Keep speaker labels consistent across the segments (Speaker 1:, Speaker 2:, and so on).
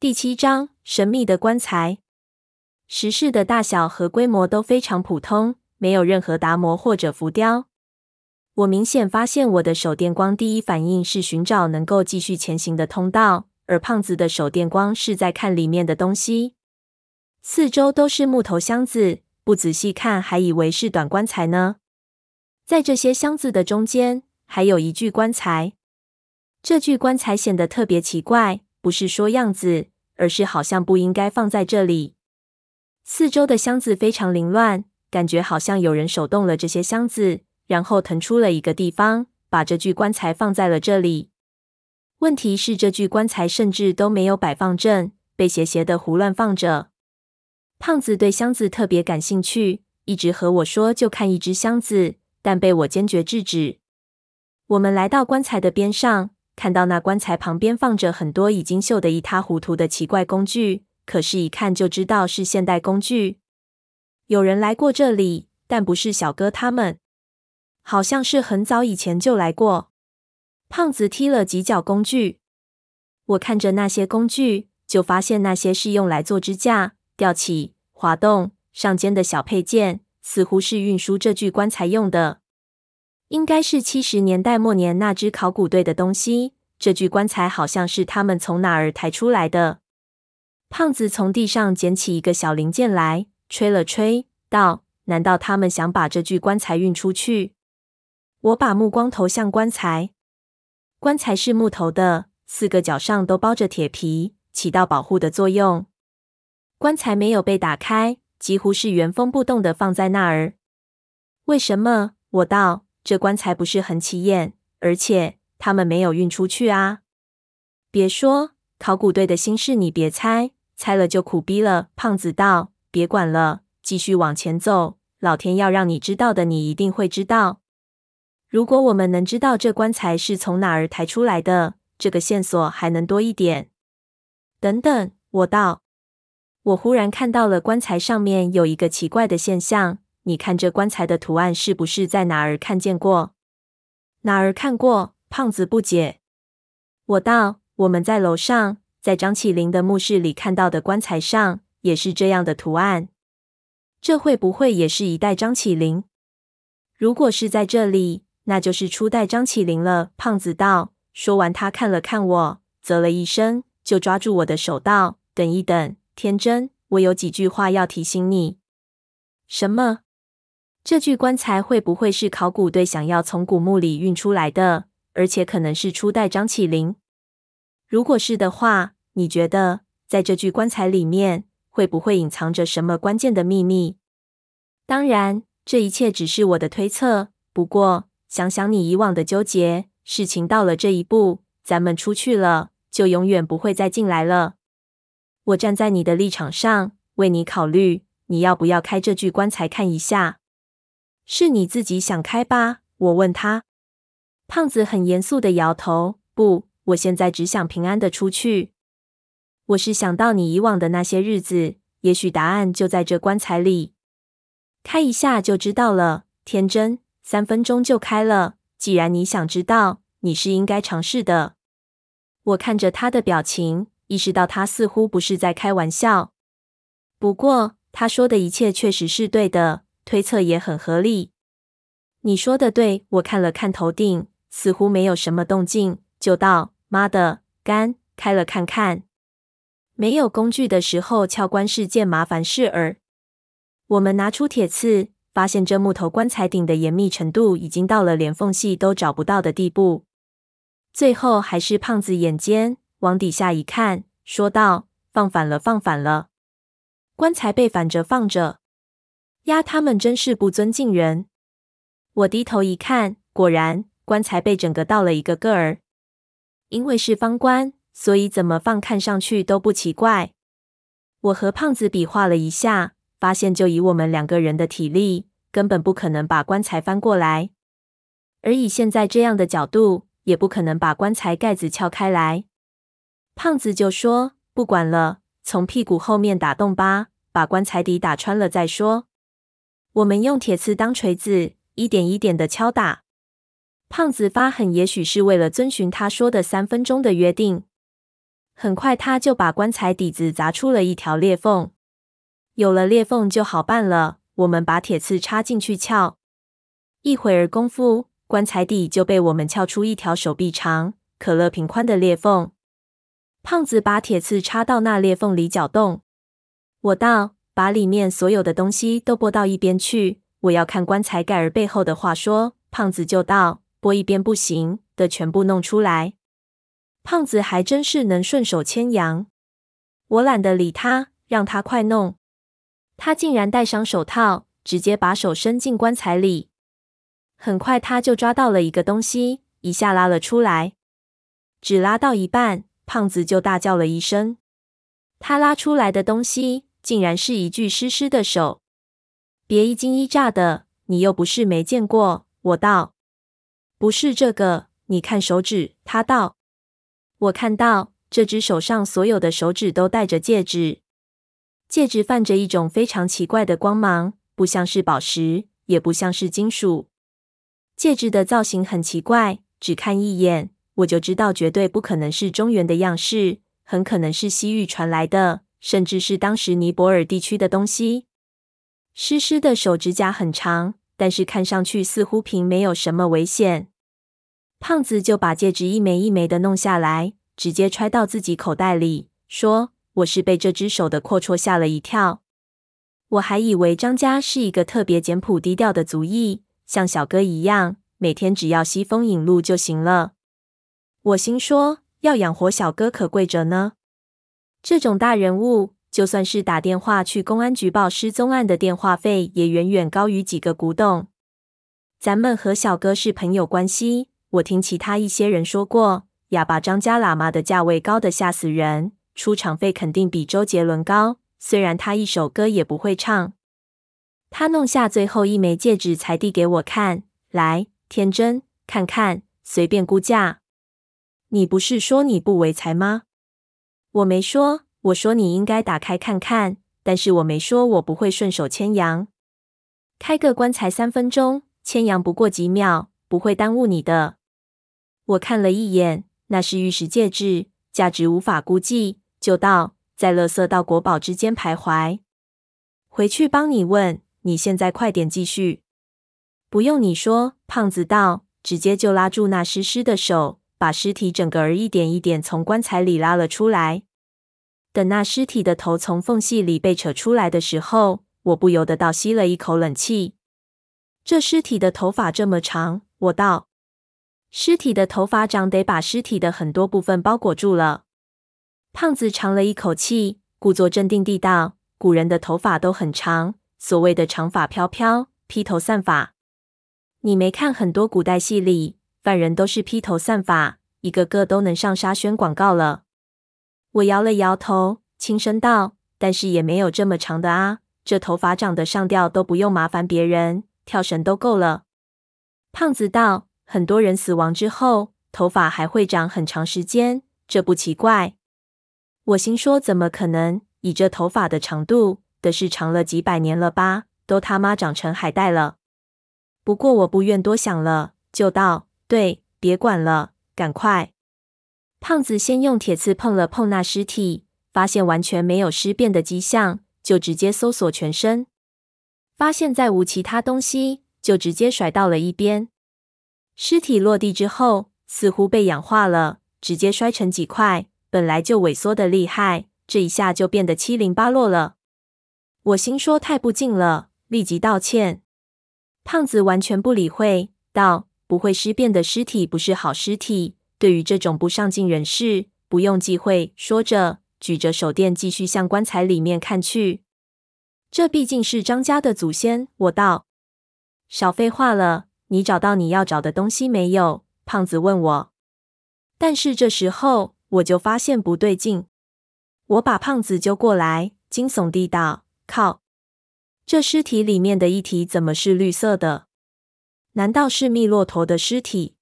Speaker 1: 第七章：神秘的棺材。石室的大小和规模都非常普通，没有任何达摩或者浮雕。我明显发现，我的手电光第一反应是寻找能够继续前行的通道，而胖子的手电光是在看里面的东西。四周都是木头箱子，不仔细看还以为是短棺材呢。在这些箱子的中间，还有一具棺材。这具棺材显得特别奇怪。不是说样子，而是好像不应该放在这里。四周的箱子非常凌乱，感觉好像有人手动了这些箱子，然后腾出了一个地方，把这具棺材放在了这里。问题是，这具棺材甚至都没有摆放正，被斜斜的胡乱放着。胖子对箱子特别感兴趣，一直和我说就看一只箱子，但被我坚决制止。我们来到棺材的边上。看到那棺材旁边放着很多已经锈得一塌糊涂的奇怪工具，可是，一看就知道是现代工具。有人来过这里，但不是小哥他们，好像是很早以前就来过。胖子踢了几脚工具，我看着那些工具，就发现那些是用来做支架、吊起、滑动、上肩的小配件，似乎是运输这具棺材用的。应该是七十年代末年那支考古队的东西。这具棺材好像是他们从哪儿抬出来的。胖子从地上捡起一个小零件来，吹了吹，道：“难道他们想把这具棺材运出去？”我把目光投向棺材，棺材是木头的，四个角上都包着铁皮，起到保护的作用。棺材没有被打开，几乎是原封不动的放在那儿。为什么？我道。这棺材不是很起眼，而且他们没有运出去啊！别说考古队的心事，你别猜，猜了就苦逼了。胖子道：“别管了，继续往前走。老天要让你知道的，你一定会知道。如果我们能知道这棺材是从哪儿抬出来的，这个线索还能多一点。”等等，我道。我忽然看到了棺材上面有一个奇怪的现象。你看这棺材的图案是不是在哪儿看见过？哪儿看过？胖子不解。我道：我们在楼上，在张起灵的墓室里看到的棺材上也是这样的图案。这会不会也是一代张起灵？如果是在这里，那就是初代张起灵了。胖子道。说完，他看了看我，啧了一声，就抓住我的手道：等一等，天真，我有几句话要提醒你。什么？这具棺材会不会是考古队想要从古墓里运出来的？而且可能是初代张起灵。如果是的话，你觉得在这具棺材里面会不会隐藏着什么关键的秘密？当然，这一切只是我的推测。不过，想想你以往的纠结，事情到了这一步，咱们出去了，就永远不会再进来了。我站在你的立场上，为你考虑，你要不要开这具棺材看一下？是你自己想开吧？我问他。胖子很严肃地摇头。不，我现在只想平安的出去。我是想到你以往的那些日子，也许答案就在这棺材里。开一下就知道了。天真，三分钟就开了。既然你想知道，你是应该尝试的。我看着他的表情，意识到他似乎不是在开玩笑。不过他说的一切确实是对的。推测也很合理。你说的对，我看了看头顶，似乎没有什么动静，就道：“妈的，干，开了看看。”没有工具的时候撬棺是件麻烦事儿。我们拿出铁刺，发现这木头棺材顶的严密程度已经到了连缝隙都找不到的地步。最后还是胖子眼尖，往底下一看，说道：“放反了，放反了，棺材被反着放着。”呀，他们真是不尊敬人。我低头一看，果然棺材被整个倒了一个个儿。因为是方棺，所以怎么放看上去都不奇怪。我和胖子比划了一下，发现就以我们两个人的体力，根本不可能把棺材翻过来。而以现在这样的角度，也不可能把棺材盖子撬开来。胖子就说：“不管了，从屁股后面打洞吧，把棺材底打穿了再说。”我们用铁刺当锤子，一点一点的敲打。胖子发狠，也许是为了遵循他说的三分钟的约定。很快，他就把棺材底子砸出了一条裂缝。有了裂缝就好办了，我们把铁刺插进去撬。一会儿功夫，棺材底就被我们撬出一条手臂长、可乐瓶宽的裂缝。胖子把铁刺插到那裂缝里搅动。我道：“把里面所有的东西都拨到一边去，我要看棺材盖儿背后的话说。”胖子就道：“拨一边不行，的全部弄出来。”胖子还真是能顺手牵羊，我懒得理他，让他快弄。他竟然戴上手套，直接把手伸进棺材里。很快，他就抓到了一个东西，一下拉了出来。只拉到一半，胖子就大叫了一声。他拉出来的东西，竟然是一具湿湿的手。别一惊一乍的，你又不是没见过。我道：“不是这个，你看手指。”他道。我看到这只手上所有的手指都戴着戒指，戒指泛着一种非常奇怪的光芒，不像是宝石，也不像是金属。戒指的造型很奇怪，只看一眼我就知道绝对不可能是中原的样式，很可能是西域传来的，甚至是当时尼泊尔地区的东西。湿湿的手指甲很长，但是看上去似乎并没有什么危险。胖子就把戒指一枚一枚的弄下来，直接揣到自己口袋里，说：“我是被这只手的阔绰吓了一跳。我还以为张家是一个特别简朴低调的族裔，像小哥一样，每天只要吸风饮露就行了。我心说，要养活小哥可贵着呢。这种大人物，就算是打电话去公安局报失踪案的电话费，也远远高于几个古董。咱们和小哥是朋友关系。”我听其他一些人说过，哑巴张家喇嘛的价位高的吓死人，出场费肯定比周杰伦高。虽然他一首歌也不会唱。他弄下最后一枚戒指，才递给我看。来，天真，看看，随便估价。你不是说你不为财吗？我没说，我说你应该打开看看，但是我没说我不会顺手牵羊。开个棺材三分钟，牵羊不过几秒，不会耽误你的。我看了一眼，那是玉石戒指，价值无法估计，就道在乐色到国宝之间徘徊。回去帮你问，你现在快点继续。不用你说，胖子道，直接就拉住那湿湿的手，把尸体整个儿一点一点从棺材里拉了出来。等那尸体的头从缝隙里被扯出来的时候，我不由得倒吸了一口冷气。这尸体的头发这么长，我道。尸体的头发长得把尸体的很多部分包裹住了。胖子长了一口气，故作镇定地道：“古人的头发都很长，所谓的长发飘飘，披头散发。你没看很多古代戏里，犯人都是披头散发，一个个都能上沙宣广告了。”我摇了摇头，轻声道：“但是也没有这么长的啊，这头发长得上吊都不用麻烦别人，跳绳都够了。”胖子道。很多人死亡之后，头发还会长很长时间，这不奇怪。我心说，怎么可能？以这头发的长度，的是长了几百年了吧？都他妈长成海带了。不过我不愿多想了，就道：“对，别管了，赶快。”胖子先用铁刺碰了碰那尸体，发现完全没有尸变的迹象，就直接搜索全身，发现再无其他东西，就直接甩到了一边。尸体落地之后，似乎被氧化了，直接摔成几块。本来就萎缩的厉害，这一下就变得七零八落了。我心说太不敬了，立即道歉。胖子完全不理会，道：“不会尸变的尸体不是好尸体，对于这种不上进人士，不用忌讳。”说着，举着手电继续向棺材里面看去。这毕竟是张家的祖先，我道：“少废话了。”你找到你要找的东西没有？胖子问我。但是这时候我就发现不对劲，我把胖子揪过来，惊悚地道：“靠！这尸体里面的液体怎么是绿色的？难道是密骆驼的尸体？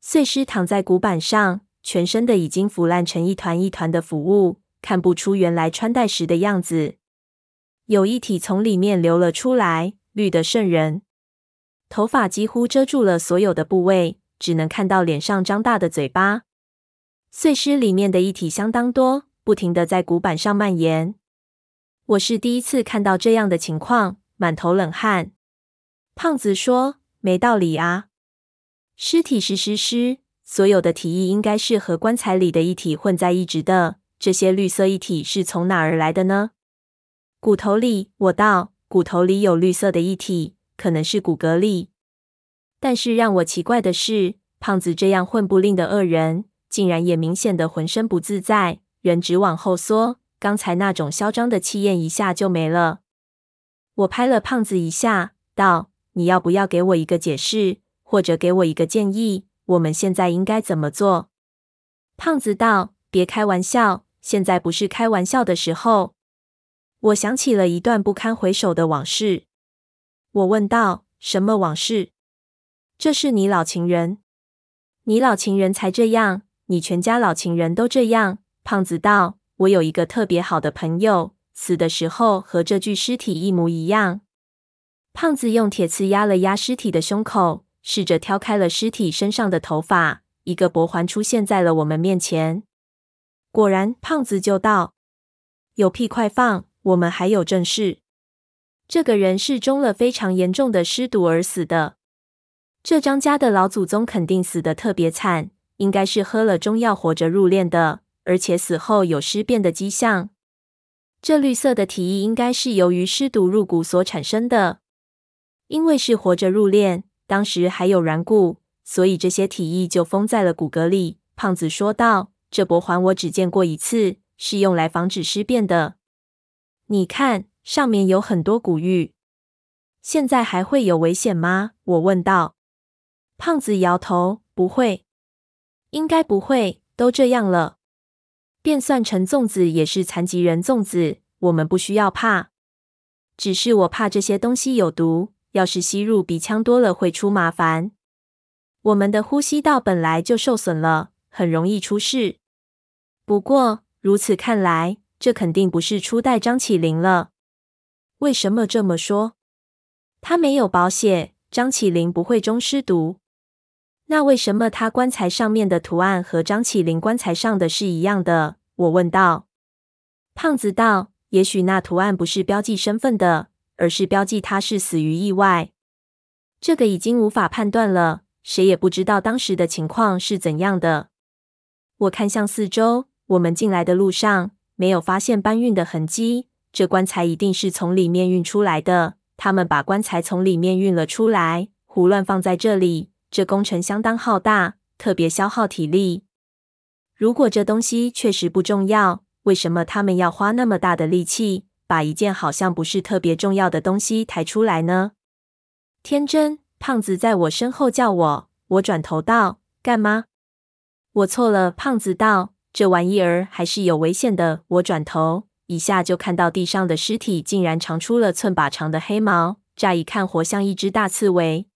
Speaker 1: 碎尸躺在骨板上，全身的已经腐烂成一团一团的腐物，看不出原来穿戴时的样子。有液体从里面流了出来，绿得瘆人。”头发几乎遮住了所有的部位，只能看到脸上张大的嘴巴。碎尸里面的液体相当多，不停的在骨板上蔓延。我是第一次看到这样的情况，满头冷汗。胖子说：“没道理啊，尸体是尸尸，所有的体液应该是和棺材里的液体混在一起的。这些绿色液体是从哪儿来的呢？”骨头里，我道：“骨头里有绿色的液体，可能是骨骼里。”但是让我奇怪的是，胖子这样混不吝的恶人，竟然也明显的浑身不自在，人直往后缩。刚才那种嚣张的气焰一下就没了。我拍了胖子一下，道：“你要不要给我一个解释，或者给我一个建议？我们现在应该怎么做？”胖子道：“别开玩笑，现在不是开玩笑的时候。”我想起了一段不堪回首的往事。我问道：“什么往事？”这是你老情人。你老情人才这样，你全家老情人都这样。胖子道：“我有一个特别好的朋友，死的时候和这具尸体一模一样。”胖子用铁刺压了压尸体的胸口，试着挑开了尸体身上的头发，一个脖环出现在了我们面前。果然，胖子就道：“有屁快放，我们还有正事。这个人是中了非常严重的尸毒而死的。”这张家的老祖宗肯定死得特别惨，应该是喝了中药活着入殓的，而且死后有尸变的迹象。这绿色的体液应该是由于尸毒入骨所产生的，因为是活着入殓，当时还有软骨，所以这些体液就封在了骨骼里。胖子说道：“这脖环我只见过一次，是用来防止尸变的。你看，上面有很多骨玉，现在还会有危险吗？”我问道。胖子摇头，不会，应该不会，都这样了，变算成粽子也是残疾人粽子，我们不需要怕。只是我怕这些东西有毒，要是吸入鼻腔多了会出麻烦。我们的呼吸道本来就受损了，很容易出事。不过如此看来，这肯定不是初代张起灵了。为什么这么说？他没有保险，张起灵不会中尸毒。那为什么他棺材上面的图案和张起灵棺材上的是一样的？我问道。胖子道：“也许那图案不是标记身份的，而是标记他是死于意外。这个已经无法判断了，谁也不知道当时的情况是怎样的。”我看向四周，我们进来的路上没有发现搬运的痕迹，这棺材一定是从里面运出来的。他们把棺材从里面运了出来，胡乱放在这里。这工程相当浩大，特别消耗体力。如果这东西确实不重要，为什么他们要花那么大的力气，把一件好像不是特别重要的东西抬出来呢？天真，胖子在我身后叫我，我转头道：“干嘛？”我错了。胖子道：“这玩意儿还是有危险的。”我转头一下就看到地上的尸体竟然长出了寸把长的黑毛，乍一看活像一只大刺猬。